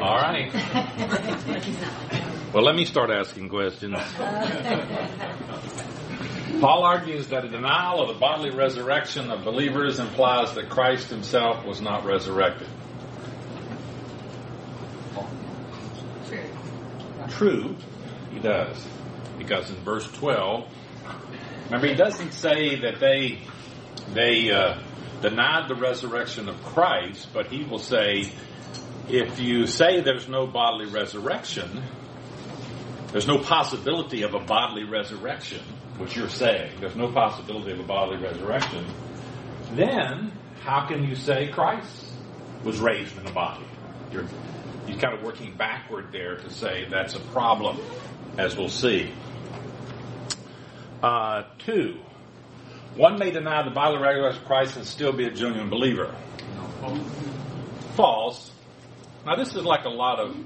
All right. Well, let me start asking questions. Paul argues that a denial of the bodily resurrection of believers implies that Christ himself was not resurrected. True, he does. Because in verse 12, remember, he doesn't say that they, they uh, denied the resurrection of Christ, but he will say, if you say there's no bodily resurrection, there's no possibility of a bodily resurrection, which you're saying, there's no possibility of a bodily resurrection, then how can you say Christ was raised in a body? You're, you're kind of working backward there to say that's a problem, as we'll see. Uh, two, one may deny the bodily resurrection of Christ and still be a genuine believer. False. Now, this is like a lot of.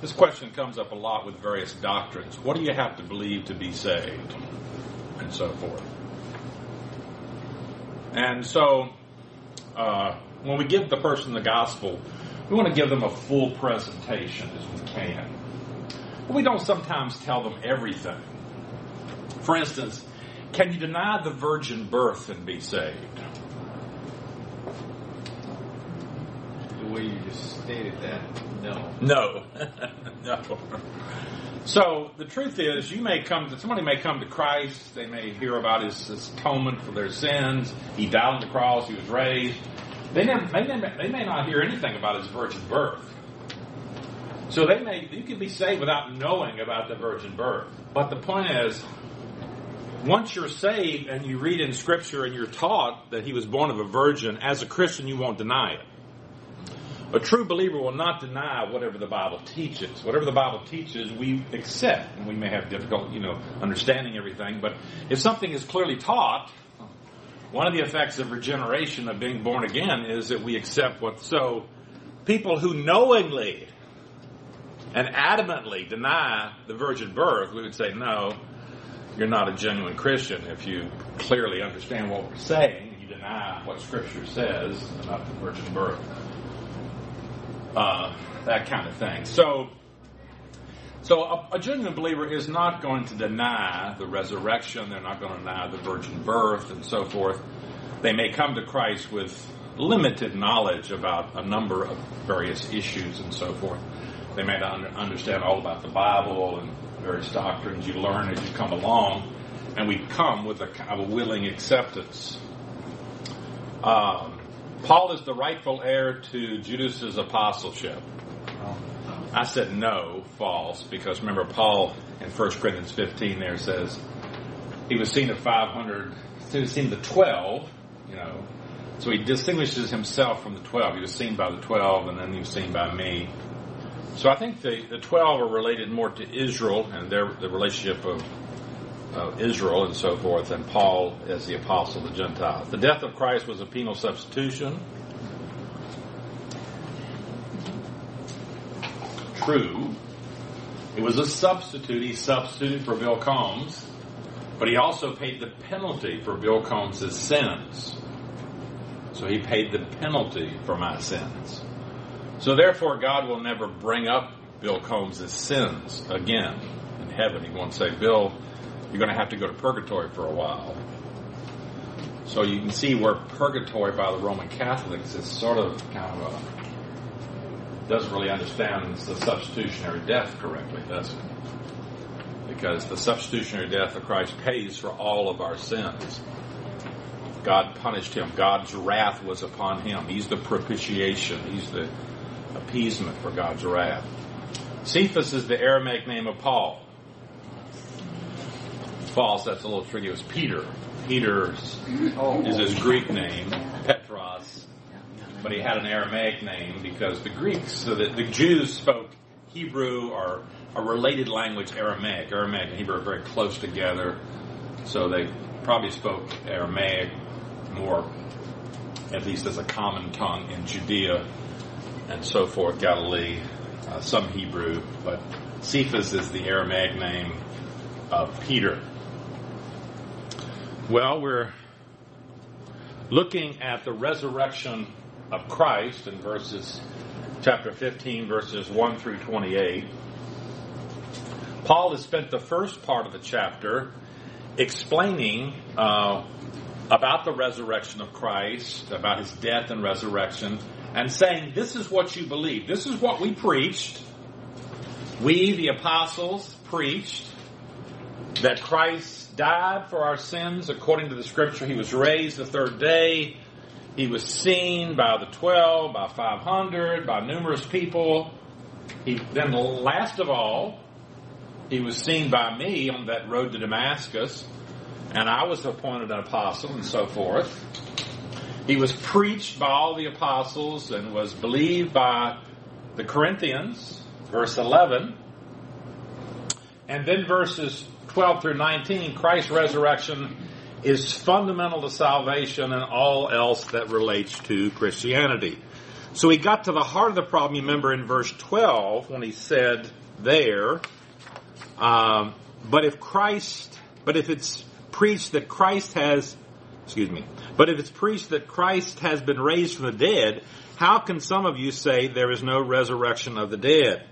This question comes up a lot with various doctrines. What do you have to believe to be saved? And so forth. And so, uh, when we give the person the gospel, we want to give them a full presentation as we can. But we don't sometimes tell them everything. For instance, can you deny the virgin birth and be saved? Way you just stated that, no. No. no. So the truth is, you may come to somebody may come to Christ. They may hear about his, his atonement for their sins. He died on the cross. He was raised. They they may not hear anything about his virgin birth. So they may you can be saved without knowing about the virgin birth. But the point is, once you're saved and you read in Scripture and you're taught that he was born of a virgin, as a Christian you won't deny it. A true believer will not deny whatever the Bible teaches. Whatever the Bible teaches, we accept, and we may have difficulty, you know, understanding everything. But if something is clearly taught, one of the effects of regeneration, of being born again, is that we accept what. So, people who knowingly and adamantly deny the virgin birth, we would say, no, you're not a genuine Christian if you clearly understand what we're saying. You deny what Scripture says about the virgin birth uh, that kind of thing. So, so a, a, genuine believer is not going to deny the resurrection. They're not going to deny the virgin birth and so forth. They may come to Christ with limited knowledge about a number of various issues and so forth. They may not understand all about the Bible and various doctrines you learn as you come along, and we come with a kind of a willing acceptance. Um, Paul is the rightful heir to Judas's apostleship. I said no, false, because remember Paul in 1 Corinthians 15 there says he was seen of 500, he was seen the 12, you know, so he distinguishes himself from the 12. He was seen by the 12 and then he was seen by me. So I think the, the 12 are related more to Israel and their the relationship of uh, Israel and so forth, and Paul as the apostle of the Gentiles. The death of Christ was a penal substitution. True. It was a substitute. He substituted for Bill Combs, but he also paid the penalty for Bill Combs' sins. So he paid the penalty for my sins. So therefore, God will never bring up Bill Combs' sins again in heaven. He won't say, Bill, you're going to have to go to purgatory for a while. So you can see where purgatory by the Roman Catholics is sort of kind of a, doesn't really understand the substitutionary death correctly, does it? Because the substitutionary death of Christ pays for all of our sins. God punished him. God's wrath was upon him. He's the propitiation. He's the appeasement for God's wrath. Cephas is the Aramaic name of Paul false. That's a little tricky. It was Peter. Peter is his Greek name, Petros, but he had an Aramaic name because the Greeks, so that the Jews spoke Hebrew or a related language, Aramaic. Aramaic and Hebrew are very close together, so they probably spoke Aramaic more, at least as a common tongue in Judea and so forth, Galilee, uh, some Hebrew, but Cephas is the Aramaic name of Peter. Well, we're looking at the resurrection of Christ in verses chapter 15, verses 1 through 28. Paul has spent the first part of the chapter explaining uh, about the resurrection of Christ, about his death and resurrection, and saying, This is what you believe. This is what we preached. We, the apostles, preached that Christ died for our sins according to the scripture. He was raised the third day. He was seen by the 12, by 500, by numerous people. He, then last of all, he was seen by me on that road to Damascus, and I was appointed an apostle and so forth. He was preached by all the apostles and was believed by the Corinthians, verse 11. And then verses 12 through 19, Christ's resurrection is fundamental to salvation and all else that relates to Christianity. So he got to the heart of the problem, you remember in verse 12 when he said there, um, but if Christ, but if it's preached that Christ has, excuse me, but if it's preached that Christ has been raised from the dead, how can some of you say there is no resurrection of the dead?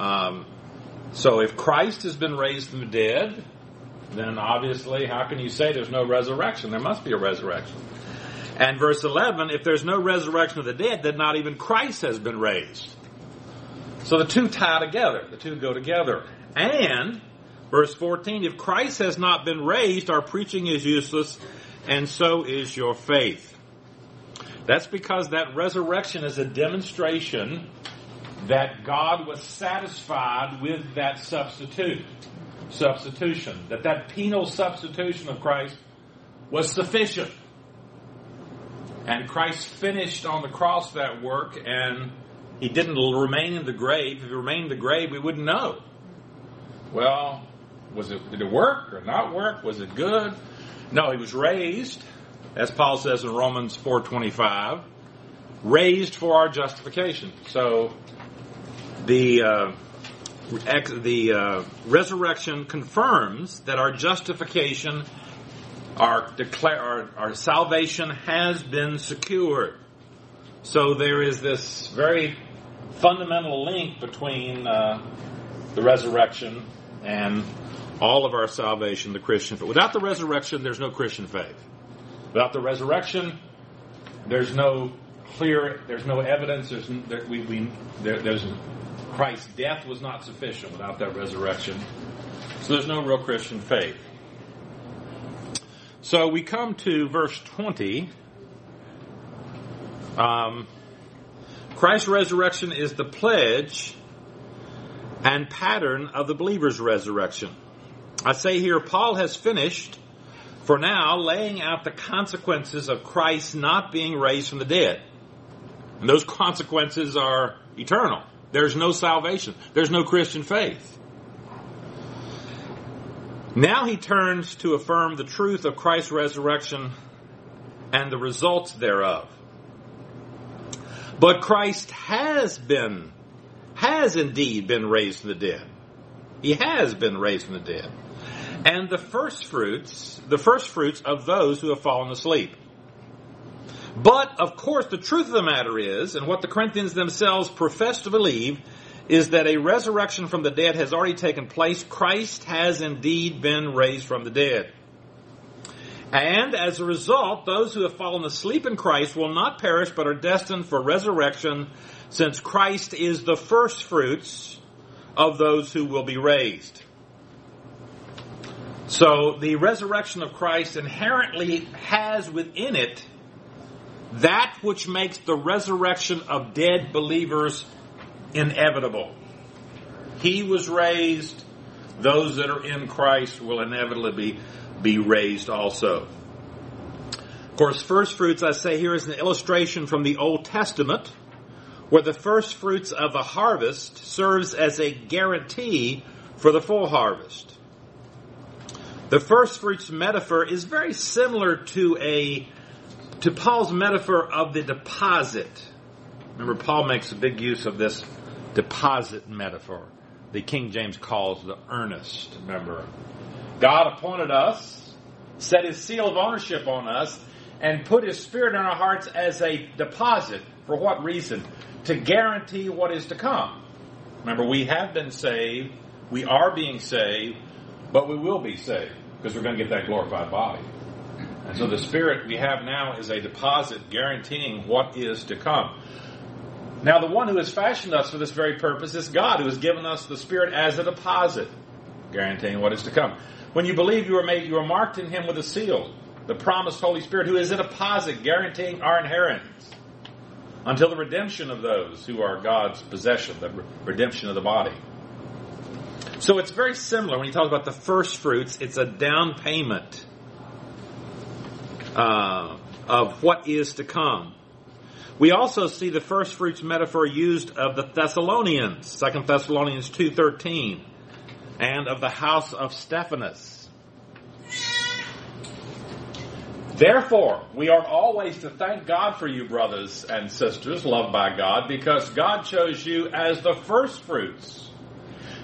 Um, so if Christ has been raised from the dead, then obviously how can you say there's no resurrection? There must be a resurrection. And verse 11, if there's no resurrection of the dead, then not even Christ has been raised. So the two tie together. The two go together. And, verse 14, if Christ has not been raised, our preaching is useless, and so is your faith. That's because that resurrection is a demonstration that God was satisfied with that substitute, substitution, that that penal substitution of Christ was sufficient. And Christ finished on the cross that work and he didn't remain in the grave. If he remained in the grave, we wouldn't know. Well, was it did it work or not work? Was it good? No, he was raised, as Paul says in Romans four twenty five, raised for our justification. So the uh, the uh, resurrection confirms that our justification, our declare, our, our salvation has been secured. So there is this very fundamental link between uh, the resurrection and all of our salvation, the Christian faith. Without the resurrection, there's no Christian faith. Without the resurrection, there's no clear, there's no evidence. There's there, we, we there, there's Christ's death was not sufficient without that resurrection. So there's no real Christian faith. So we come to verse 20. Um, Christ's resurrection is the pledge and pattern of the believer's resurrection. I say here, Paul has finished for now laying out the consequences of Christ not being raised from the dead. And those consequences are eternal. There's no salvation. There's no Christian faith. Now he turns to affirm the truth of Christ's resurrection and the results thereof. But Christ has been, has indeed been raised from the dead. He has been raised from the dead. And the first fruits, the first fruits of those who have fallen asleep. But, of course, the truth of the matter is, and what the Corinthians themselves profess to believe, is that a resurrection from the dead has already taken place. Christ has indeed been raised from the dead. And as a result, those who have fallen asleep in Christ will not perish but are destined for resurrection since Christ is the first fruits of those who will be raised. So the resurrection of Christ inherently has within it that which makes the resurrection of dead believers inevitable. He was raised. Those that are in Christ will inevitably be be raised also. Of course, first fruits, I say here, is an illustration from the Old Testament, where the first fruits of the harvest serves as a guarantee for the full harvest. The first fruits metaphor is very similar to a to Paul's metaphor of the deposit. Remember, Paul makes a big use of this deposit metaphor. The King James calls the earnest. Remember, God appointed us, set his seal of ownership on us, and put his spirit in our hearts as a deposit. For what reason? to guarantee what is to come. Remember, we have been saved, we are being saved, but we will be saved because we're going to get that glorified body. And so the Spirit we have now is a deposit guaranteeing what is to come. Now, the one who has fashioned us for this very purpose is God, who has given us the Spirit as a deposit, guaranteeing what is to come. When you believe you are made, you are marked in Him with a seal, the promised Holy Spirit, who is a deposit guaranteeing our inheritance until the redemption of those who are God's possession, the redemption of the body. So it's very similar when you talk about the first fruits. It's a down payment uh, of what is to come. We also see the first fruits metaphor used of the Thessalonians, 2 Thessalonians 2.13, and of the house of Stephanas. Therefore, we are always to thank God for you, brothers and sisters, loved by God, because God chose you as the first fruits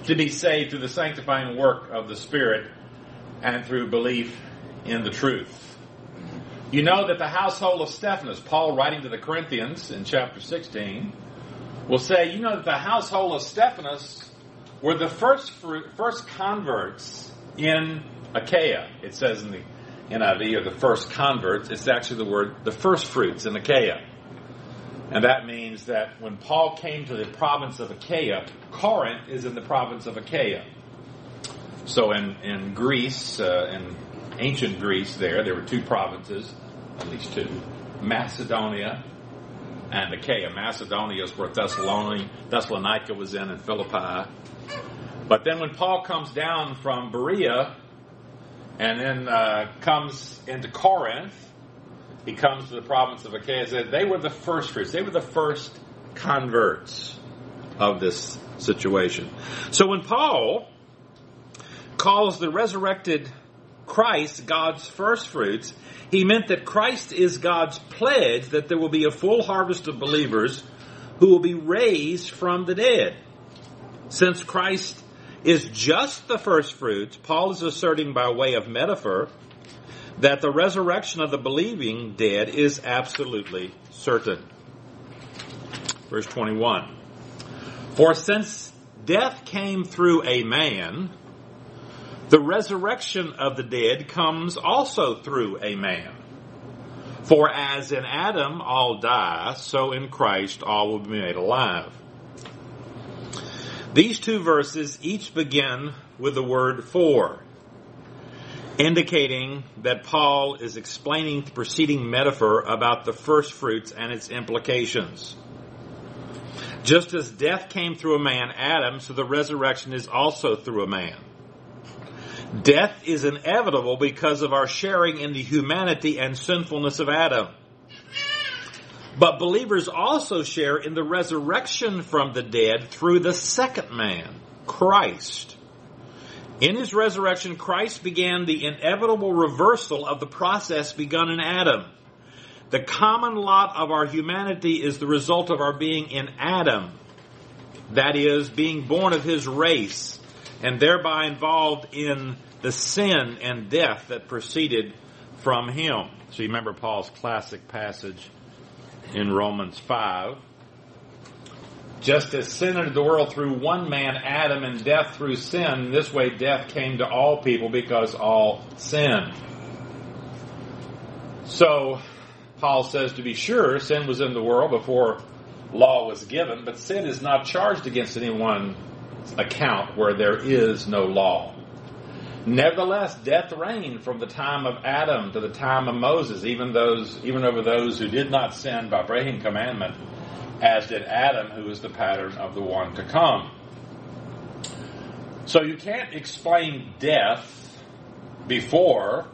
to be saved through the sanctifying work of the Spirit and through belief in the truth. You know that the household of Stephanas, Paul writing to the Corinthians in chapter 16, will say, you know that the household of Stephanas were the first fruit, first converts in Achaia. It says in the NIV, or the first converts. It's actually the word, the first fruits in Achaia. And that means that when Paul came to the province of Achaia, Corinth is in the province of Achaia. So in, in Greece, uh, in ancient Greece there, there were two provinces, at least two, Macedonia and Achaia. Macedonia is where Thessalonica, Thessalonica was in and Philippi. But then when Paul comes down from Berea and then uh, comes into Corinth, he comes to the province of Achaia. They were the first fruits. They were the first converts of this situation. So when Paul calls the resurrected Christ God's first fruits, he meant that Christ is God's pledge that there will be a full harvest of believers who will be raised from the dead. Since Christ is just the first fruits, Paul is asserting by way of metaphor that the resurrection of the believing dead is absolutely certain. Verse 21. For since death came through a man, the resurrection of the dead comes also through a man. For as in Adam all die, so in Christ all will be made alive. These two verses each begin with the word for, indicating that Paul is explaining the preceding metaphor about the first fruits and its implications. Just as death came through a man, Adam, so the resurrection is also through a man. Death is inevitable because of our sharing in the humanity and sinfulness of Adam. But believers also share in the resurrection from the dead through the second man, Christ. In his resurrection, Christ began the inevitable reversal of the process begun in Adam. The common lot of our humanity is the result of our being in Adam. That is, being born of his race and thereby involved in the sin and death that proceeded from him. So you remember Paul's classic passage in Romans 5. Just as sin entered the world through one man, Adam, and death through sin, this way death came to all people because all sinned. So, Paul says to be sure, sin was in the world before law was given, but sin is not charged against anyone's account where there is no law. Nevertheless, death reigned from the time of Adam to the time of Moses, even those, even over those who did not sin by breaking commandment, as did Adam, who is the pattern of the one to come. So you can't explain death before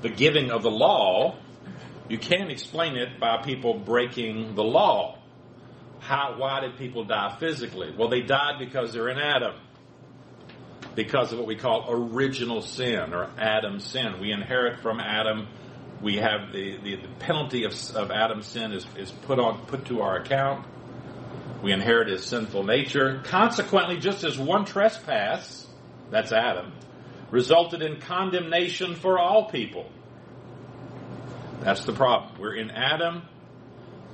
the giving of the law. You can't explain it by people breaking the law. How, why did people die physically? Well, they died because they're in Adam because of what we call original sin or Adam's sin. We inherit from Adam. We have the, the, the penalty of, of Adam's sin is, is put on put to our account. We inherit his sinful nature. Consequently, just as one trespass, that's Adam, resulted in condemnation for all people. That's the problem. We're in Adam,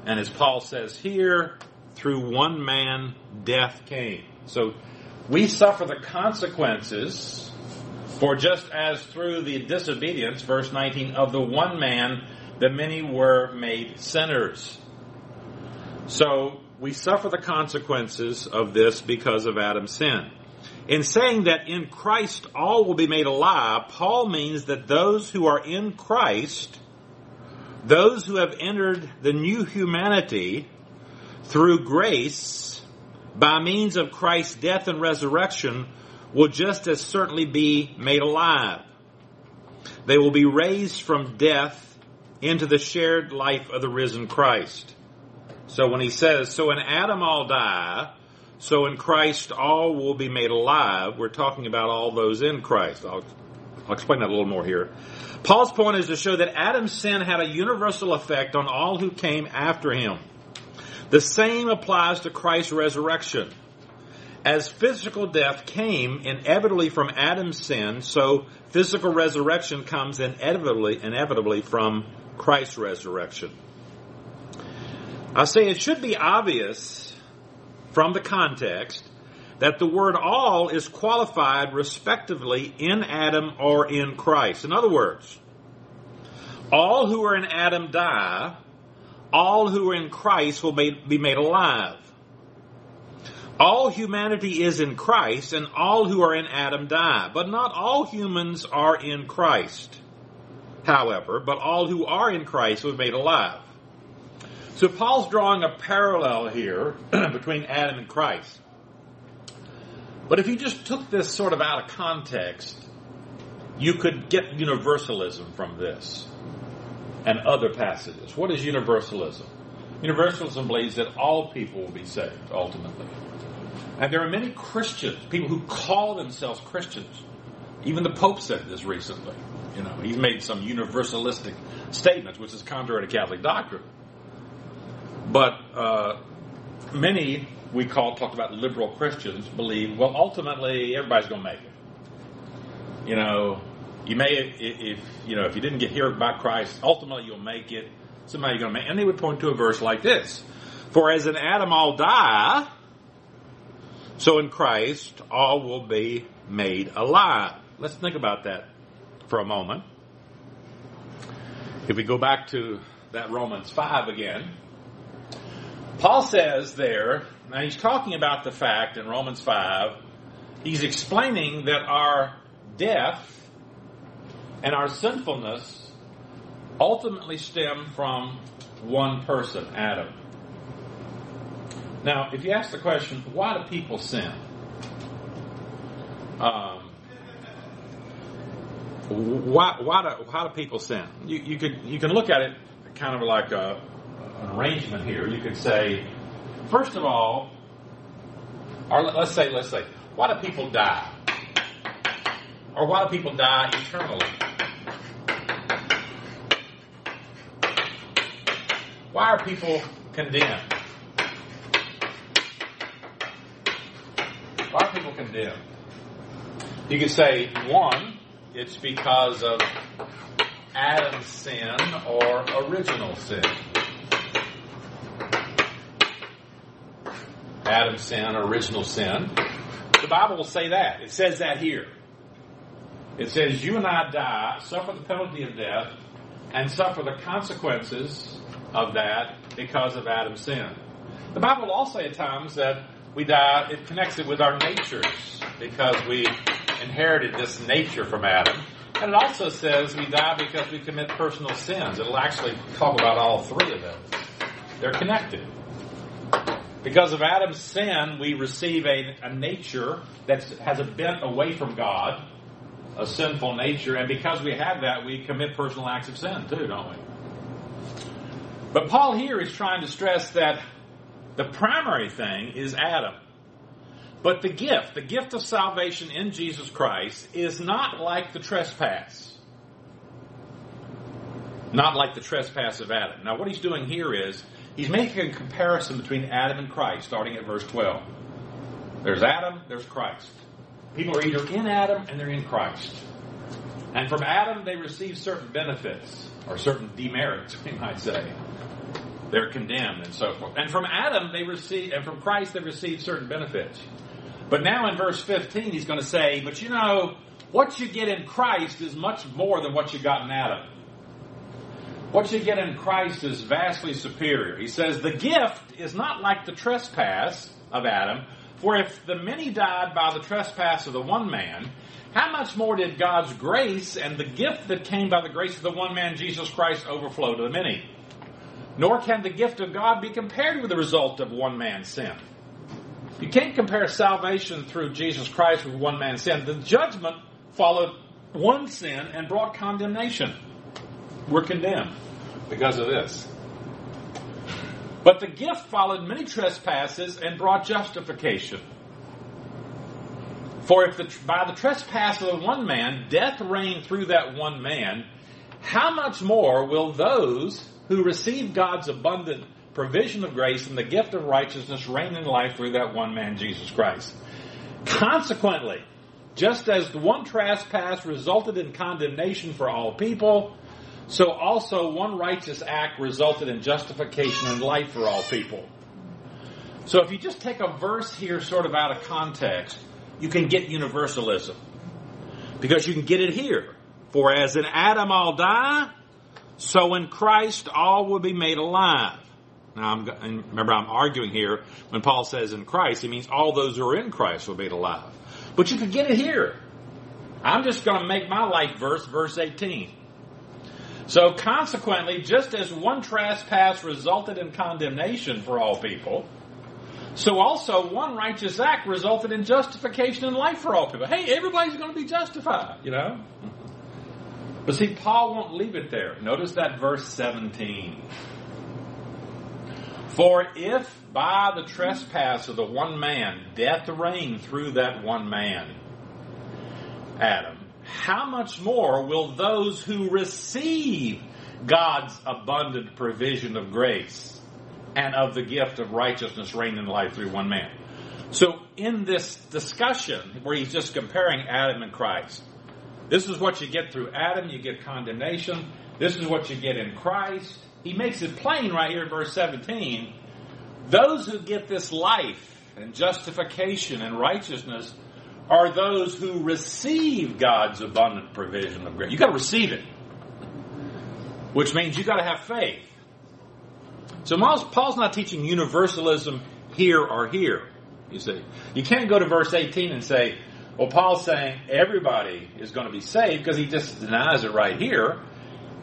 and as Paul says here, through one man death came. So we suffer the consequences for just as through the disobedience, verse 19, of the one man, the many were made sinners. So we suffer the consequences of this because of Adam's sin. In saying that in Christ all will be made alive, Paul means that those who are in Christ, those who have entered the new humanity through grace, by means of Christ's death and resurrection, will just as certainly be made alive. They will be raised from death into the shared life of the risen Christ. So when he says, so in Adam all die, so in Christ all will be made alive, we're talking about all those in Christ. I'll, I'll explain that a little more here. Paul's point is to show that Adam's sin had a universal effect on all who came after him. The same applies to Christ's resurrection. As physical death came inevitably from Adam's sin, so physical resurrection comes inevitably, inevitably from Christ's resurrection. I say it should be obvious from the context that the word all is qualified respectively in Adam or in Christ. In other words, all who are in Adam die, all who are in Christ will be made alive. All humanity is in Christ, and all who are in Adam die. But not all humans are in Christ, however, but all who are in Christ will be made alive. So Paul's drawing a parallel here between Adam and Christ. But if you just took this sort of out of context, you could get universalism from this and other passages. What is universalism? Universalism believes that all people will be saved ultimately. And there are many Christians, people who call themselves Christians. Even the Pope said this recently. You know, he's made some universalistic statements, which is contrary to Catholic doctrine. But uh, many we call talked about liberal Christians believe well ultimately everybody's going to make it. You know, you may if you know if you didn't get here by Christ, ultimately you'll make it. Somebody's going to make, and they would point to a verse like this: "For as in Adam all die, so in Christ all will be made alive." Let's think about that for a moment. If we go back to that Romans five again. Paul says there, now he's talking about the fact in Romans 5, he's explaining that our death and our sinfulness ultimately stem from one person, Adam. Now, if you ask the question, why do people sin? Um, why, why do, how do people sin? You, you, could, you can look at it kind of like a, an arrangement here. You could say, first of all, or let's say, let's say, why do people die? Or why do people die eternally? Why are people condemned? Why are people condemned? You could say, one, it's because of Adam's sin or original sin. Adam's sin, or original sin. The Bible will say that. It says that here. It says, You and I die, suffer the penalty of death, and suffer the consequences of that because of Adam's sin. The Bible also at times that we die, it connects it with our natures because we inherited this nature from Adam. And it also says we die because we commit personal sins. It'll actually talk about all three of them. They're connected. Because of Adam's sin, we receive a, a nature that has a bent away from God, a sinful nature, and because we have that, we commit personal acts of sin too, don't we? But Paul here is trying to stress that the primary thing is Adam. But the gift, the gift of salvation in Jesus Christ, is not like the trespass. Not like the trespass of Adam. Now, what he's doing here is he's making a comparison between Adam and Christ, starting at verse 12. There's Adam, there's Christ. People are either in Adam and they're in Christ. And from Adam, they receive certain benefits, or certain demerits, we might say. They're condemned and so forth. And from Adam, they receive, and from Christ, they receive certain benefits. But now in verse 15, he's going to say, but you know, what you get in Christ is much more than what you got in Adam. What you get in Christ is vastly superior. He says, the gift is not like the trespass of Adam, for if the many died by the trespass of the one man, how much more did God's grace and the gift that came by the grace of the one man, Jesus Christ, overflow to the many? Nor can the gift of God be compared with the result of one man's sin. You can't compare salvation through Jesus Christ with one man's sin. The judgment followed one sin and brought condemnation. We're condemned because of this. But the gift followed many trespasses and brought justification. For if the, by the trespass of the one man death reigned through that one man, how much more will those who receive God's abundant provision of grace and the gift of righteousness reign in life through that one man, Jesus Christ? Consequently, just as the one trespass resulted in condemnation for all people, so also one righteous act resulted in justification and life for all people. So if you just take a verse here sort of out of context, you can get universalism. Because you can get it here. For as in Adam all die, so in Christ all will be made alive. Now, I'm, remember, I'm arguing here when Paul says in Christ, he means all those who are in Christ will be alive. But you can get it here. I'm just going to make my life verse, verse 18. So consequently, just as one trespass resulted in condemnation for all people, so also one righteous act resulted in justification and life for all people. Hey, everybody's going to be justified, you know? But see, Paul won't leave it there. Notice that verse 17. For if by the trespass of the one man death reigned through that one man, Adam, how much more will those who receive God's abundant provision of grace and of the gift of righteousness reign in life through one man? So in this discussion where he's just comparing Adam and Christ, this is what you get through Adam, you get condemnation. This is what you get in Christ. He makes it plain right here in verse 17. Those who get this life and justification and righteousness are those who receive God's abundant provision of grace. You got to receive it, which means you got to have faith. So Paul's not teaching universalism here or here. You see, you can't go to verse 18 and say, "Well, Paul's saying everybody is going to be saved," because he just denies it right here.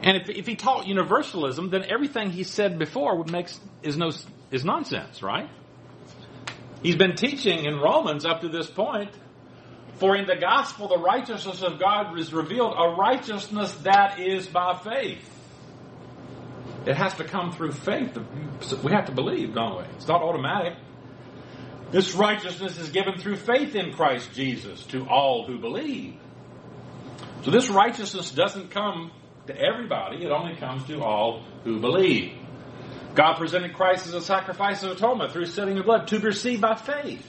And if, if he taught universalism, then everything he said before would make is no is nonsense, right? He's been teaching in Romans up to this point for in the gospel, the righteousness of God is revealed, a righteousness that is by faith. It has to come through faith. We have to believe, don't we? It's not automatic. This righteousness is given through faith in Christ Jesus to all who believe. So this righteousness doesn't come to everybody, it only comes to all who believe. God presented Christ as a sacrifice of atonement through shedding of blood to be received by faith.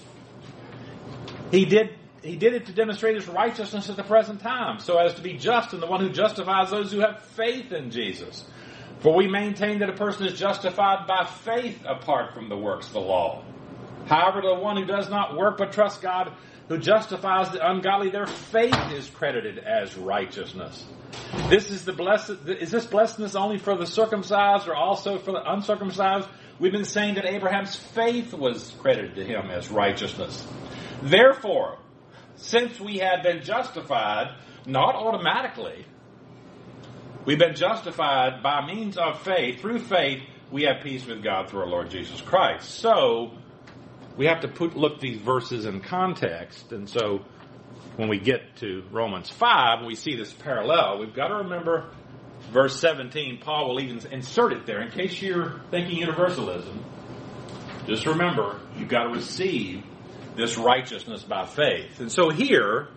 He did he did it to demonstrate his righteousness at the present time, so as to be just and the one who justifies those who have faith in Jesus. For we maintain that a person is justified by faith apart from the works of the law. However, the one who does not work but trusts God, who justifies the ungodly, their faith is credited as righteousness. This is the blessed, is this blessedness only for the circumcised or also for the uncircumcised? We've been saying that Abraham's faith was credited to him as righteousness. Therefore, since we have been justified, not automatically, we've been justified by means of faith. Through faith, we have peace with God through our Lord Jesus Christ. So, we have to put, look these verses in context. And so, when we get to Romans 5, we see this parallel. We've got to remember verse 17. Paul will even insert it there in case you're thinking universalism. Just remember, you've got to receive this righteousness by faith. And so here,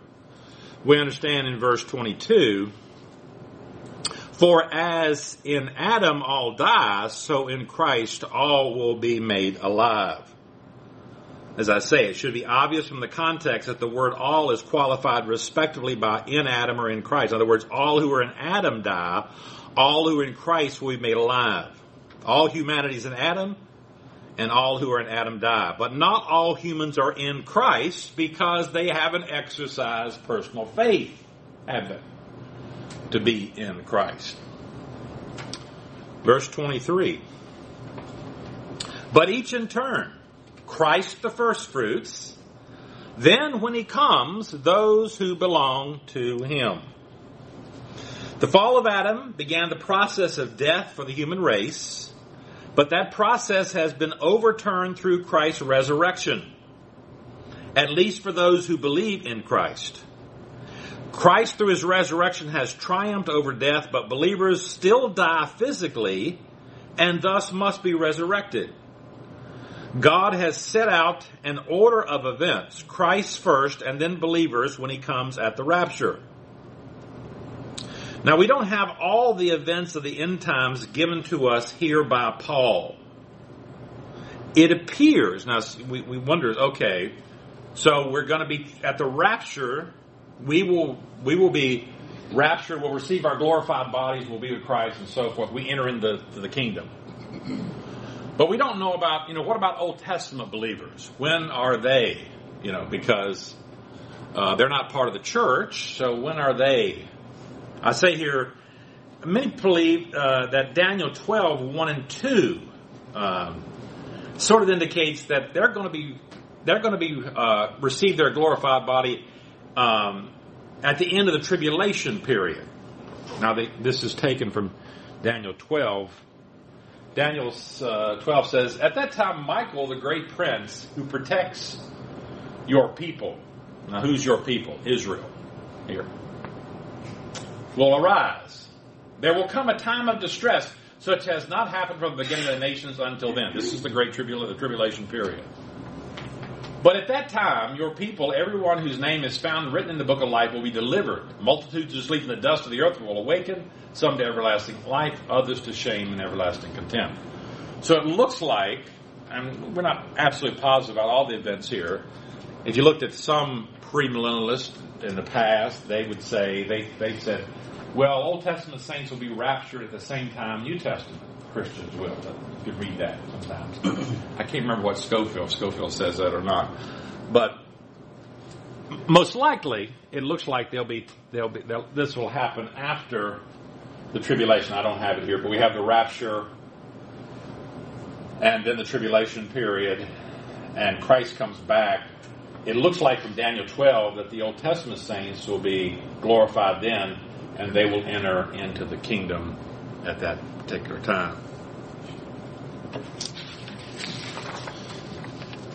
we understand in verse 22, for as in Adam all die, so in Christ all will be made alive. As I say, it should be obvious from the context that the word all is qualified respectively by in Adam or in Christ. In other words, all who are in Adam die, all who are in Christ will be made alive. All humanity is in Adam, and all who are in Adam die. But not all humans are in Christ because they haven't exercised personal faith, have they? To be in Christ. Verse 23. But each in turn, Christ the firstfruits, then when he comes, those who belong to him. The fall of Adam began the process of death for the human race, but that process has been overturned through Christ's resurrection, at least for those who believe in Christ. Christ, through his resurrection, has triumphed over death, but believers still die physically and thus must be resurrected. God has set out an order of events, Christ first and then believers when he comes at the rapture. Now, we don't have all the events of the end times given to us here by Paul. It appears, now we, we wonder, okay, so we're going to be at the rapture, we will, we will be raptured, we'll receive our glorified bodies, we'll be with Christ and so forth. We enter into the kingdom. But we don't know about, you know, what about Old Testament believers? When are they? You know, because uh, they're not part of the church, so when are they I say here, many believe uh, that Daniel 12, 1 and 2 um, sort of indicates that they're going to be they're going to be uh, receive their glorified body um, at the end of the tribulation period. Now, they, this is taken from Daniel 12. Daniel uh, 12 says, At that time, Michael, the great prince who protects your people. Now, who's your people? Israel. Here will arise. There will come a time of distress such as not happened from the beginning of the nations until then. This is the great tribula- the tribulation period. But at that time, your people, everyone whose name is found written in the book of life, will be delivered. Multitudes who sleep in the dust of the earth will awaken, some to everlasting life, others to shame and everlasting contempt. So it looks like, and we're not absolutely positive about all the events here. If you looked at some premillennialists in the past, they would say, they, they said, well, Old Testament saints will be raptured at the same time New Testament Christians will. You could read that sometimes. I can't remember what Scofield, Scofield says that or not. But most likely, it looks like they'll be, they'll be, they'll, this will happen after the tribulation. I don't have it here, but we have the rapture and then the tribulation period, and Christ comes back it looks like from Daniel 12 that the Old Testament saints will be glorified then and they will enter into the kingdom at that particular time.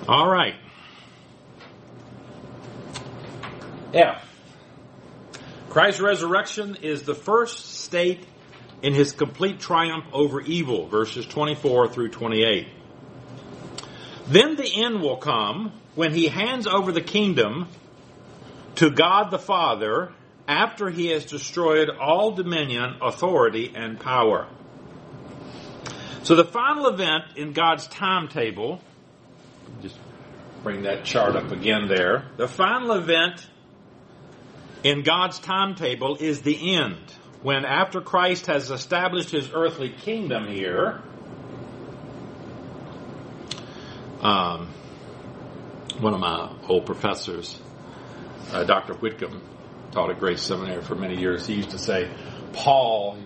All right. F. Christ's resurrection is the first state in his complete triumph over evil, verses 24 through 28. Then the end will come when he hands over the kingdom to God the Father after he has destroyed all dominion, authority, and power. So the final event in God's timetable, just bring that chart up again there. The final event in God's timetable is the end. When after Christ has established his earthly kingdom here, um, one of my old professors, uh, Dr. Whitcomb, taught at Grace Seminary for many years. He used to say, Paul,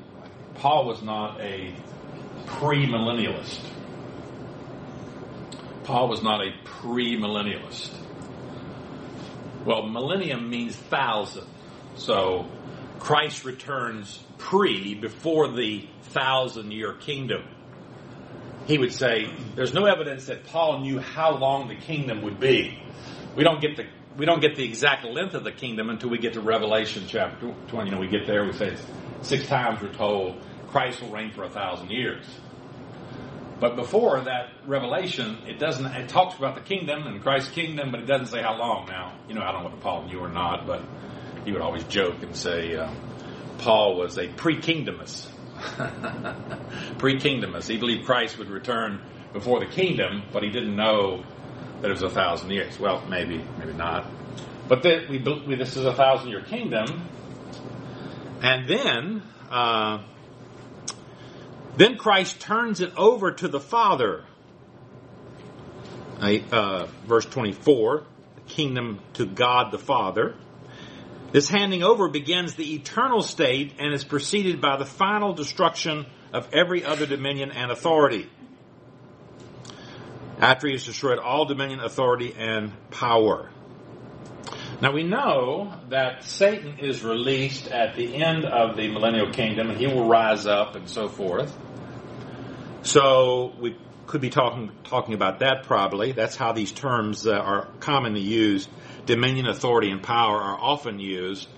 Paul was not a premillennialist. Paul was not a premillennialist. Well, millennium means thousand. So Christ returns pre, before the thousand year kingdom he would say, there's no evidence that Paul knew how long the kingdom would be. We don't get the we don't get the exact length of the kingdom until we get to Revelation chapter 20. You know, we get there, we say six times we're told Christ will reign for a thousand years. But before that revelation, it doesn't, it talks about the kingdom and Christ's kingdom, but it doesn't say how long. Now, you know, I don't know if Paul knew or not, but he would always joke and say, uh, Paul was a pre-kingdomist. pre-kingdomist. He believed Christ would return before the kingdom, but he didn't know that it was a thousand years. Well, maybe, maybe not. But that we, we, this is a thousand year kingdom, and then uh, Then Christ turns it over to the Father. Uh, verse 24, the kingdom to God the Father. This handing over begins the eternal state and is preceded by the final destruction of every other dominion and authority. After he has destroyed all dominion, authority, and power. Now we know that Satan is released at the end of the millennial kingdom and he will rise up and so forth. So we could be talking talking about that probably. That's how these terms uh, are commonly used. Dominion, authority, and power are often used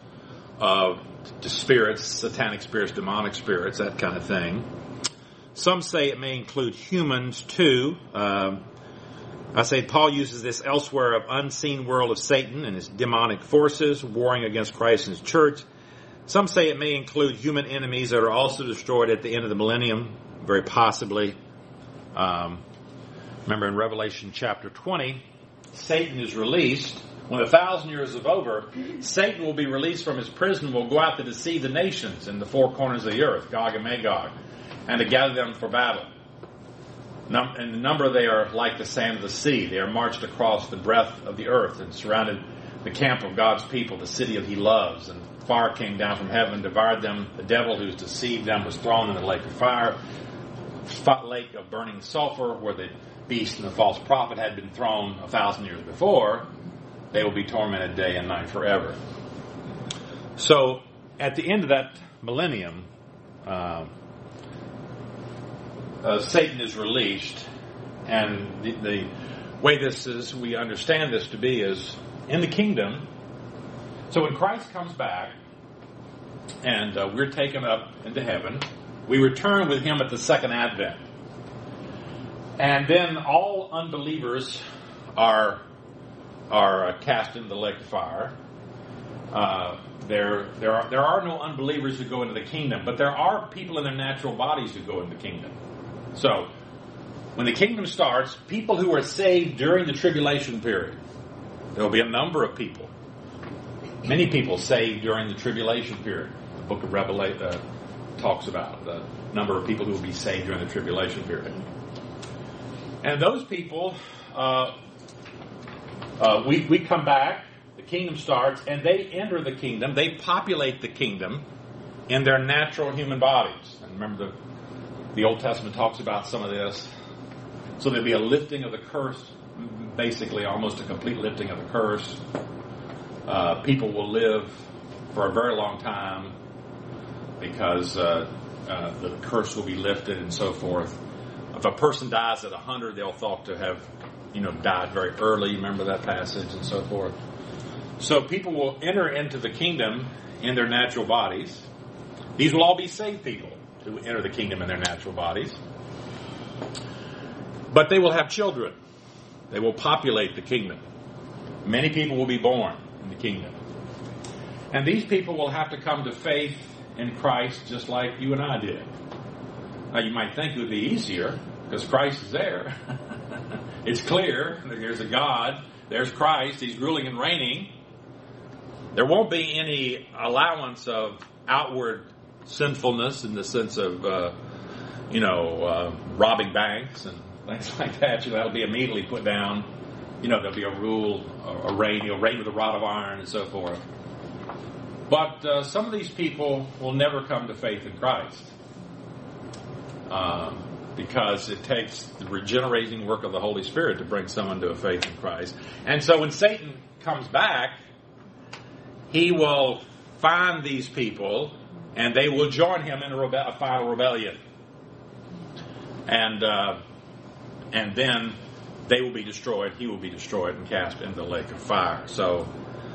uh, to spirits, satanic spirits, demonic spirits, that kind of thing. Some say it may include humans too. Um, I say Paul uses this elsewhere of unseen world of Satan and his demonic forces warring against Christ and his church. Some say it may include human enemies that are also destroyed at the end of the millennium, very possibly. Um, remember in Revelation chapter 20, Satan is released. When a thousand years is over, Satan will be released from his prison will go out to deceive the nations in the four corners of the earth, Gog and Magog, and to gather them for battle. Num- and the number they are like the sand of the sea. They are marched across the breadth of the earth and surrounded the camp of God's people, the city of He loves. And fire came down from heaven devoured them. The devil who's deceived them was thrown in the lake of fire, lake of burning sulfur, where the beast and the false prophet had been thrown a thousand years before. They will be tormented day and night forever. So, at the end of that millennium, uh, uh, Satan is released, and the, the, way this is, we understand this to be, is in the kingdom. So when Christ comes back, and uh, we're taken up into heaven, we return with Him at the second advent, and then all unbelievers are are uh, cast into the lake of fire. Uh, there, there are there are no unbelievers who go into the kingdom, but there are people in their natural bodies who go into the kingdom. So, when the kingdom starts, people who are saved during the tribulation period, there will be a number of people, many people saved during the tribulation period. The book of Revelation uh, talks about the number of people who will be saved during the tribulation period. And those people, uh, uh, we, we come back, the kingdom starts, and they enter the kingdom, they populate the kingdom in their natural human bodies. And remember the the Old Testament talks about some of this. So there'd be a lifting of the curse, basically almost a complete lifting of the curse. Uh, people will live for a very long time because uh, uh, the curse will be lifted and so forth. If a person dies at 100, they'll thought to have, you know, died very early. Remember that passage and so forth. So people will enter into the kingdom in their natural bodies. These will all be saved people who enter the kingdom in their natural bodies. But they will have children. They will populate the kingdom. Many people will be born in the kingdom. And these people will have to come to faith in Christ just like you and I did. Now you might think it would be easier because Christ is there. it's clear. There's a God. There's Christ. He's ruling and reigning. There won't be any allowance of outward sinfulness in the sense of, uh, you know, uh, robbing banks and things like that. You know, that'll be immediately put down. You know, there'll be a rule, a, reign, you'll reign with a rod of iron and so forth. But uh, some of these people will never come to faith in Christ. Um, because it takes the regenerating work of the Holy Spirit to bring someone to a faith in Christ. And so when Satan comes back, he will find these people and they will join him in a, rebe- a final rebellion. And uh, and then they will be destroyed. He will be destroyed and cast into the lake of fire. So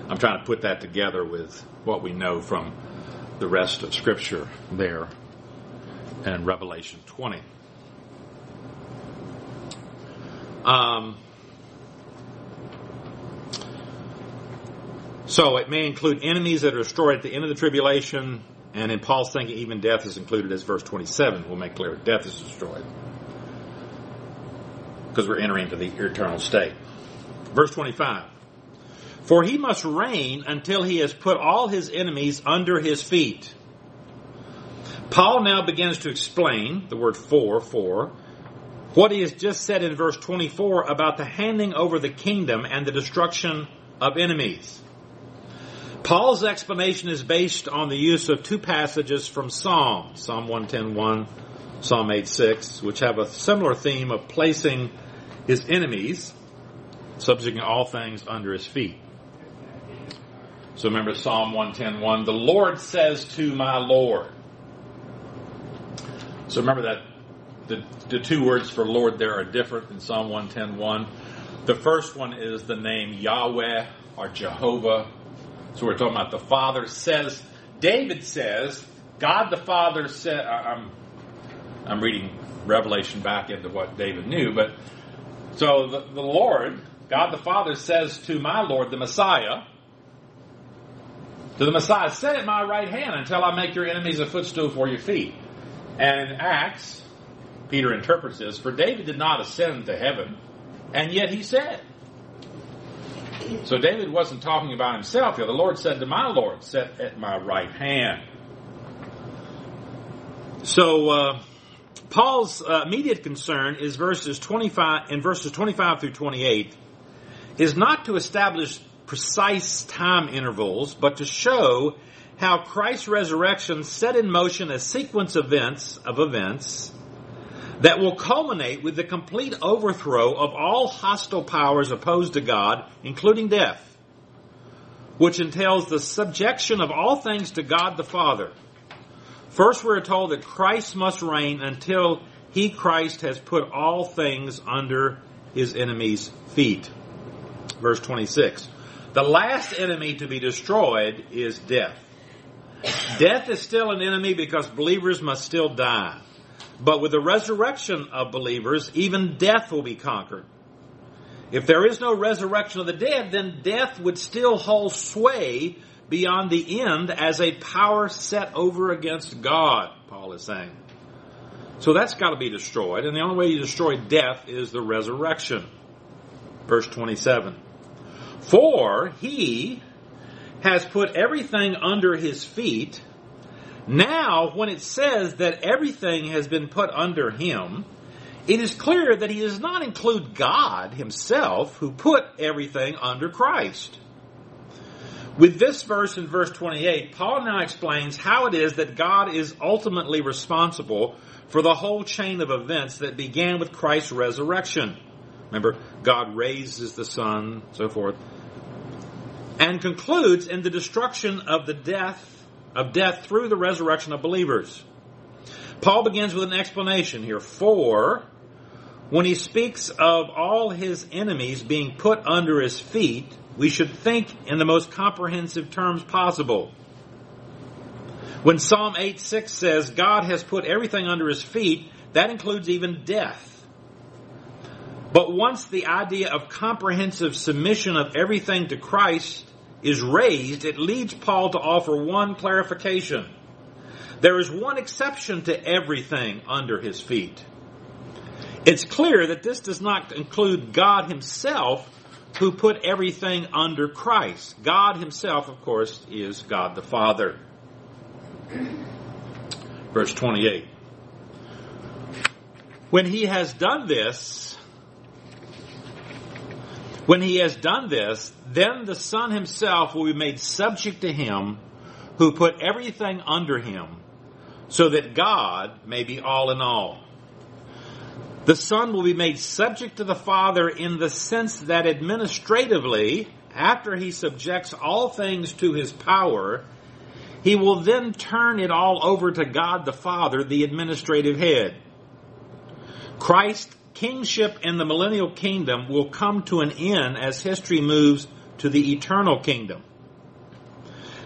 I'm trying to put that together with what we know from the rest of Scripture there and Revelation 20. Um, so it may include enemies that are destroyed at the end of the tribulation, and in Paul's thinking, even death is included as verse 27 will make clear death is destroyed. Because we're entering into the eternal state. Verse 25. For he must reign until he has put all his enemies under his feet. Paul now begins to explain the word for, for, what he has just said in verse 24 about the handing over the kingdom and the destruction of enemies. Paul's explanation is based on the use of two passages from Psalm, Psalm 110.1, Psalm 8.6, which have a similar theme of placing his enemies, subjecting all things under his feet. So remember Psalm 110.1, the Lord says to my Lord. So remember that the, the two words for Lord there are different in Psalm 110.1. The first one is the name Yahweh or Jehovah. So we're talking about the Father says, David says, God the Father said, I'm, I'm reading Revelation back into what David knew, but so the, the Lord, God the Father says to my Lord, the Messiah, to the Messiah, sit at my right hand until I make your enemies a footstool for your feet. And in Acts, Peter interprets this, for David did not ascend to heaven, and yet he said. So David wasn't talking about himself here. The Lord said to my Lord, Sit at my right hand. So uh, Paul's uh, immediate concern is verses 25 in verses 25 through 28 is not to establish precise time intervals, but to show how Christ's resurrection set in motion a sequence of events of events that will culminate with the complete overthrow of all hostile powers opposed to God, including death, which entails the subjection of all things to God the Father. First, we're told that Christ must reign until he, Christ, has put all things under his enemies' feet. Verse 26. The last enemy to be destroyed is death. Death is still an enemy because believers must still die. But with the resurrection of believers, even death will be conquered. If there is no resurrection of the dead, then death would still hold sway beyond the end as a power set over against God, Paul is saying. So that's got to be destroyed, and the only way you destroy death is the resurrection. Verse 27. For he has put everything under his feet now, when it says that everything has been put under him, it is clear that he does not include God himself who put everything under Christ. With this verse in verse 28, Paul now explains how it is that God is ultimately responsible for the whole chain of events that began with Christ's resurrection. Remember, God raises the Son, so forth, and concludes in the destruction of the death of death through the resurrection of believers. Paul begins with an explanation here. For, when he speaks of all his enemies being put under his feet, we should think in the most comprehensive terms possible. When Psalm 8 6 says God has put everything under his feet, that includes even death. But once the idea of comprehensive submission of everything to Christ is raised, it leads Paul to offer one clarification. There is one exception to everything under his feet. It's clear that this does not include God himself who put everything under Christ. God himself, of course, is God the Father. Verse 28. When he has done this, when he has done this, then the Son himself will be made subject to him who put everything under him, so that God may be all in all. The Son will be made subject to the Father in the sense that administratively, after he subjects all things to his power, he will then turn it all over to God the Father, the administrative head. Christ kingship in the millennial kingdom will come to an end as history moves to the eternal kingdom.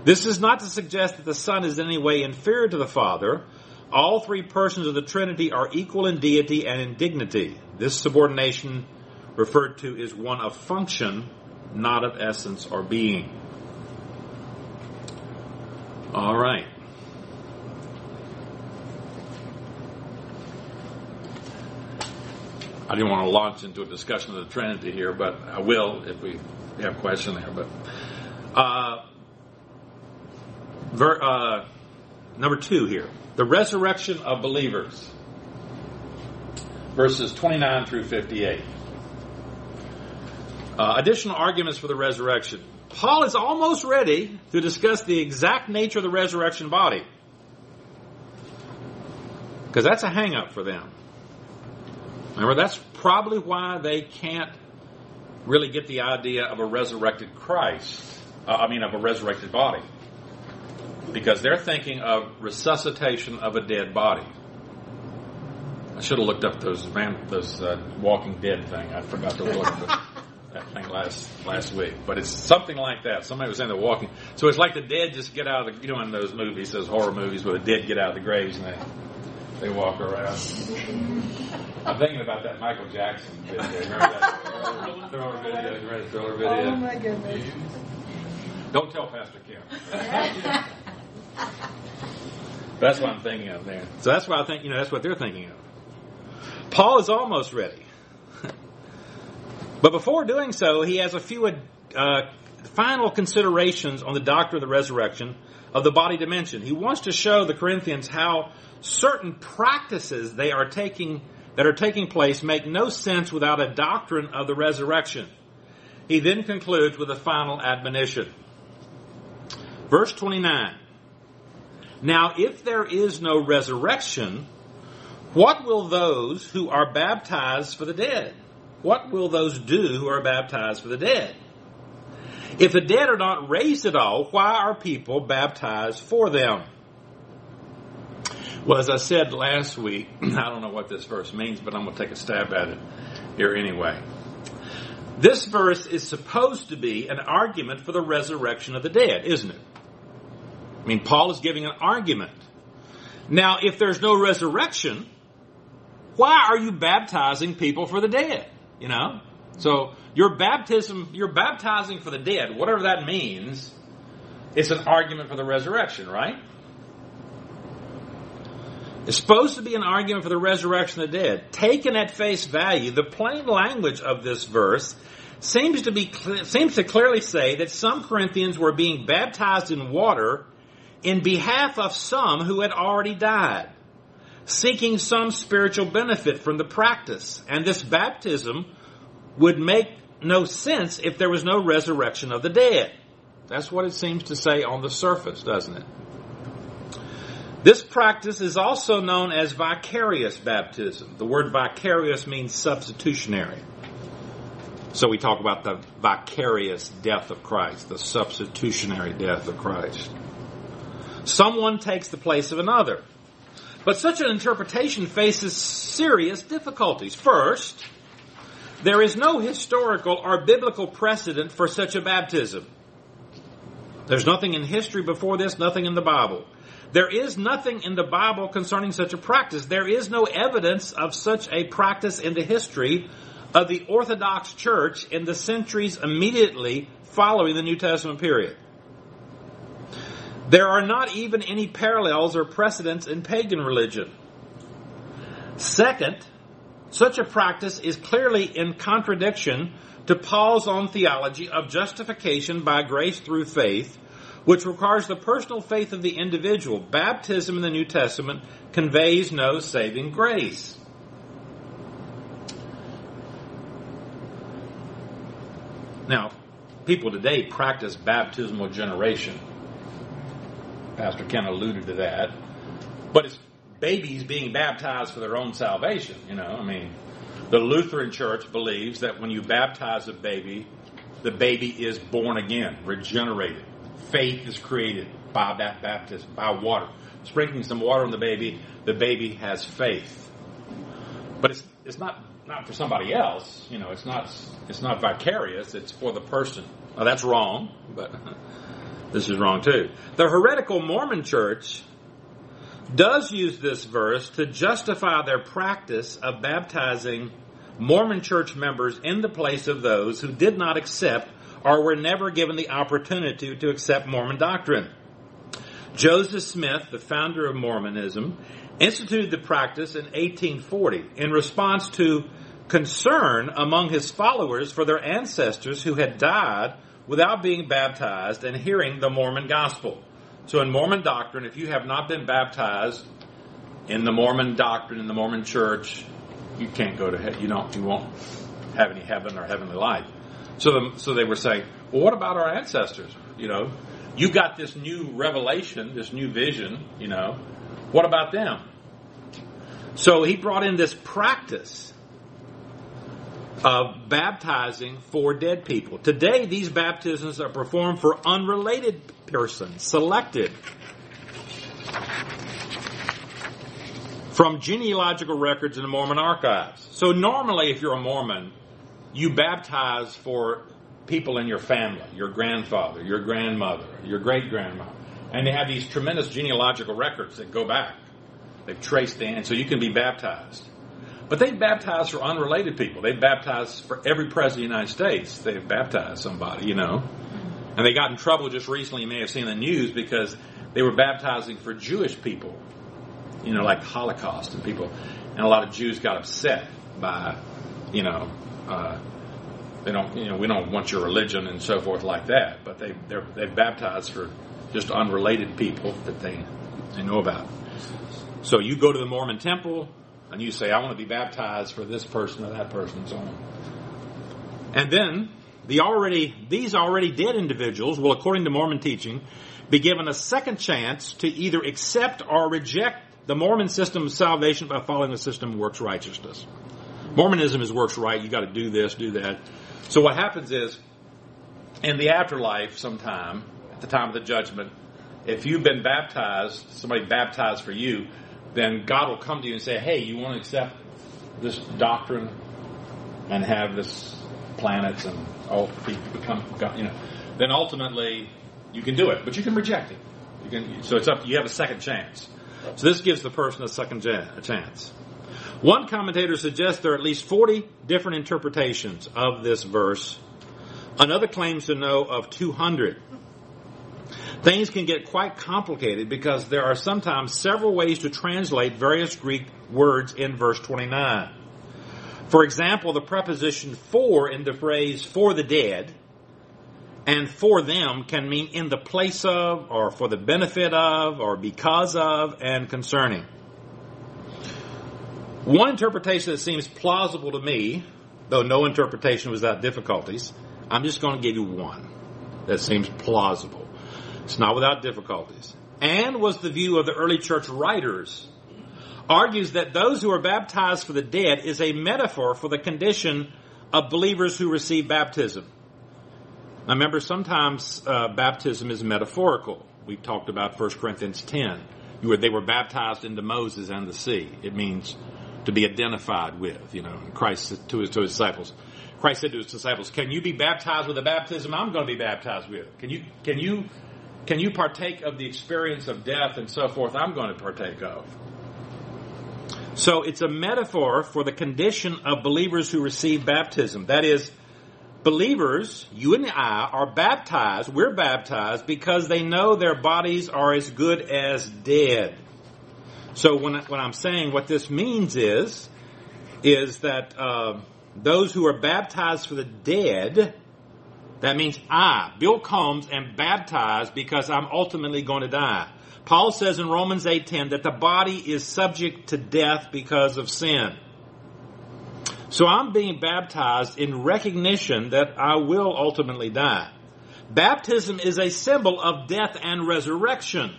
This is not to suggest that the Son is in any way inferior to the Father. All three persons of the Trinity are equal in deity and in dignity. This subordination referred to is one of function, not of essence or being. All right. I didn't want to launch into a discussion of the Trinity here, but I will if we have a question there. But uh, ver, uh, number two here the resurrection of believers. Verses 29 through 58. Uh, additional arguments for the resurrection. Paul is almost ready to discuss the exact nature of the resurrection body. Because that's a hang up for them. Remember, that's probably why they can't really get the idea of a resurrected Christ. Uh, I mean, of a resurrected body. Because they're thinking of resuscitation of a dead body. I should have looked up those man, those uh, Walking Dead thing. I forgot to look at that thing last last week. But it's something like that. Somebody was saying they're walking. So it's like the dead just get out of the, you know, in those movies, those horror movies where the dead get out of the graves and they they walk around. I'm thinking about that Michael Jackson video. Remember that thriller video? You read the thriller video? Oh my goodness. Don't tell Pastor Kim. that's what I'm thinking of there. So that's why I think, you know, that's what they're thinking of. Paul is almost ready. but before doing so, he has a few uh, final considerations on the doctrine of the resurrection of the body dimension. He wants to show the Corinthians how certain practices they are taking that are taking place make no sense without a doctrine of the resurrection. He then concludes with a final admonition. Verse 29. Now, if there is no resurrection, what will those who are baptized for the dead? What will those do who are baptized for the dead? If the dead are not raised at all, why are people baptized for them? Well, as I said last week, I don't know what this verse means, but I'm going to take a stab at it here anyway. This verse is supposed to be an argument for the resurrection of the dead, isn't it? I mean, Paul is giving an argument. Now, if there's no resurrection, why are you baptizing people for the dead? You know? So, your baptism, you're baptizing for the dead, whatever that means, it's an argument for the resurrection, right? It's supposed to be an argument for the resurrection of the dead. Taken at face value, the plain language of this verse seems to be seems to clearly say that some Corinthians were being baptized in water in behalf of some who had already died, seeking some spiritual benefit from the practice. And this baptism would make no sense if there was no resurrection of the dead. That's what it seems to say on the surface, doesn't it? This practice is also known as vicarious baptism. The word vicarious means substitutionary. So we talk about the vicarious death of Christ, the substitutionary death of Christ. Someone takes the place of another. But such an interpretation faces serious difficulties. First, there is no historical or biblical precedent for such a baptism. There's nothing in history before this, nothing in the Bible. There is nothing in the Bible concerning such a practice. There is no evidence of such a practice in the history of the Orthodox Church in the centuries immediately following the New Testament period. There are not even any parallels or precedents in pagan religion. Second, such a practice is clearly in contradiction to Paul's own theology of justification by grace through faith which requires the personal faith of the individual. Baptism in the New Testament conveys no saving grace. Now, people today practice baptismal generation. Pastor Ken alluded to that. But it's babies being baptized for their own salvation, you know. I mean, the Lutheran Church believes that when you baptize a baby, the baby is born again, regenerated faith is created by that baptism, by water. Sprinkling some water on the baby, the baby has faith. But it's, it's not, not for somebody else. You know, it's not, it's not vicarious, it's for the person. Now that's wrong, but this is wrong too. The heretical Mormon church does use this verse to justify their practice of baptizing Mormon church members in the place of those who did not accept or were never given the opportunity to accept Mormon doctrine. Joseph Smith, the founder of Mormonism, instituted the practice in 1840 in response to concern among his followers for their ancestors who had died without being baptized and hearing the Mormon gospel. So in Mormon doctrine, if you have not been baptized in the Mormon doctrine, in the Mormon church, you can't go to heaven. You don't, you won't have any heaven or heavenly life. So, the, so they were saying, well, what about our ancestors? You know, you got this new revelation, this new vision, you know, what about them? So he brought in this practice of baptizing for dead people. Today, these baptisms are performed for unrelated persons, selected from genealogical records in the Mormon archives. So normally, if you're a Mormon, you baptize for people in your family, your grandfather, your grandmother, your great grandmother. And they have these tremendous genealogical records that go back. They've traced in, so you can be baptized. But they baptize for unrelated people. They baptize for every president of the United States. They've baptized somebody, you know. And they got in trouble just recently, you may have seen the news, because they were baptizing for Jewish people you know, like Holocaust and people, and a lot of Jews got upset by, you know, uh, they don't, you know, we don't want your religion and so forth like that. But they they're they baptized for just unrelated people that they they know about. So you go to the Mormon temple and you say, I want to be baptized for this person or that person and so on. And then the already these already dead individuals will, according to Mormon teaching, be given a second chance to either accept or reject the Mormon system of salvation by following the system of works righteousness. Mormonism is works right. You got to do this, do that. So what happens is, in the afterlife, sometime at the time of the judgment, if you've been baptized, somebody baptized for you, then God will come to you and say, "Hey, you want to accept this doctrine and have this planets and all become, God?" you know?" Then ultimately, you can do it, but you can reject it. You can. So it's up. You have a second chance. So this gives the person a second chance. One commentator suggests there are at least 40 different interpretations of this verse. Another claims to know of 200. Things can get quite complicated because there are sometimes several ways to translate various Greek words in verse 29. For example, the preposition for in the phrase for the dead and for them can mean in the place of, or for the benefit of, or because of, and concerning. One interpretation that seems plausible to me, though no interpretation without difficulties, I'm just going to give you one that seems plausible. It's not without difficulties. And was the view of the early church writers, argues that those who are baptized for the dead is a metaphor for the condition of believers who receive baptism. Now remember, sometimes uh, baptism is metaphorical. We've talked about 1 Corinthians 10, where they were baptized into Moses and the sea. It means to be identified with, you know, Christ to his, to his disciples. Christ said to his disciples, can you be baptized with the baptism I'm going to be baptized with? Can you, can you, can you partake of the experience of death and so forth I'm going to partake of? So it's a metaphor for the condition of believers who receive baptism. That is, believers, you and I, are baptized, we're baptized because they know their bodies are as good as dead. So when, when I'm saying what this means is, is that uh, those who are baptized for the dead, that means I, Bill Combs, am baptized because I'm ultimately going to die. Paul says in Romans 8:10 that the body is subject to death because of sin. So I'm being baptized in recognition that I will ultimately die. Baptism is a symbol of death and resurrection.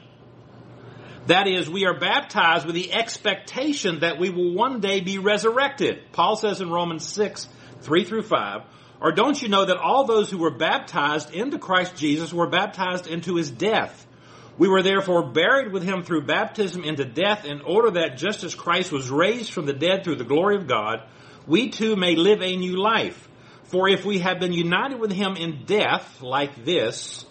That is, we are baptized with the expectation that we will one day be resurrected. Paul says in Romans 6, 3 through 5, or don't you know that all those who were baptized into Christ Jesus were baptized into his death? We were therefore buried with him through baptism into death in order that just as Christ was raised from the dead through the glory of God, we too may live a new life. For if we have been united with him in death like this,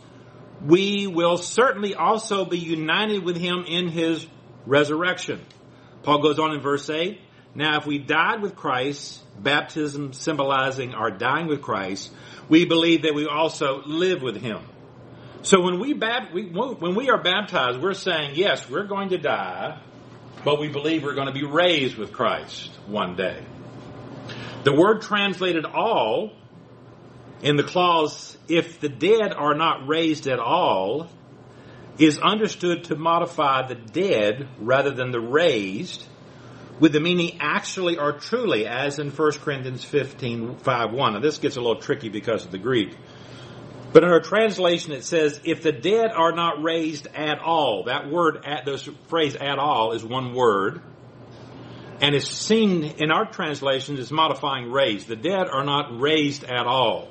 we will certainly also be united with him in his resurrection. Paul goes on in verse 8, now if we died with Christ, baptism symbolizing our dying with Christ, we believe that we also live with him. So when we, when we are baptized, we're saying, yes, we're going to die, but we believe we're going to be raised with Christ one day. The word translated all in the clause, if the dead are not raised at all, is understood to modify the dead rather than the raised, with the meaning actually or truly, as in 1 Corinthians 15, 5, 1. Now this gets a little tricky because of the Greek. But in our translation it says, if the dead are not raised at all, that word, at, this phrase at all is one word, and is seen in our translations as modifying raised. The dead are not raised at all.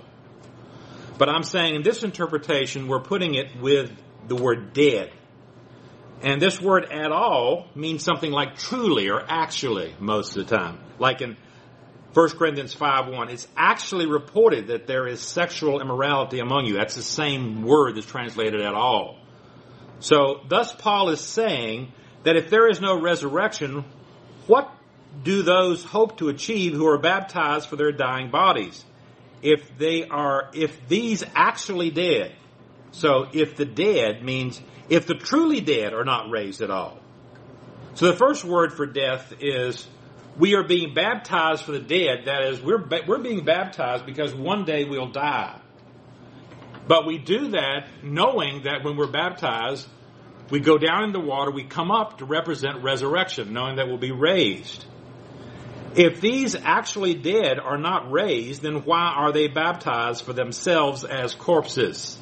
But I'm saying in this interpretation, we're putting it with the word dead. And this word at all means something like truly or actually most of the time. Like in 1 Corinthians 5 1, it's actually reported that there is sexual immorality among you. That's the same word that's translated at all. So, thus Paul is saying that if there is no resurrection, what do those hope to achieve who are baptized for their dying bodies? If they are, if these actually dead, so if the dead means if the truly dead are not raised at all. So the first word for death is we are being baptized for the dead. That is, we're, we're being baptized because one day we'll die. But we do that knowing that when we're baptized, we go down in the water, we come up to represent resurrection, knowing that we'll be raised. If these actually dead are not raised, then why are they baptized for themselves as corpses?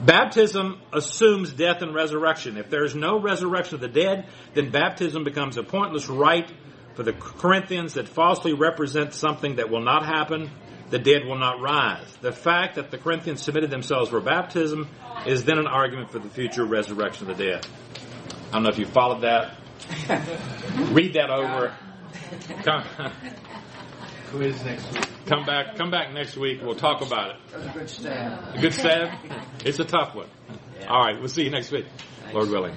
Baptism assumes death and resurrection. If there is no resurrection of the dead, then baptism becomes a pointless rite for the Corinthians that falsely represents something that will not happen. The dead will not rise. The fact that the Corinthians submitted themselves for baptism is then an argument for the future resurrection of the dead. I don't know if you followed that. Read that over. Come, Quiz next week. come back. Come back next week. We'll talk about it. That was a good stab. A good stab. It's a tough one. All right. We'll see you next week, Lord willing.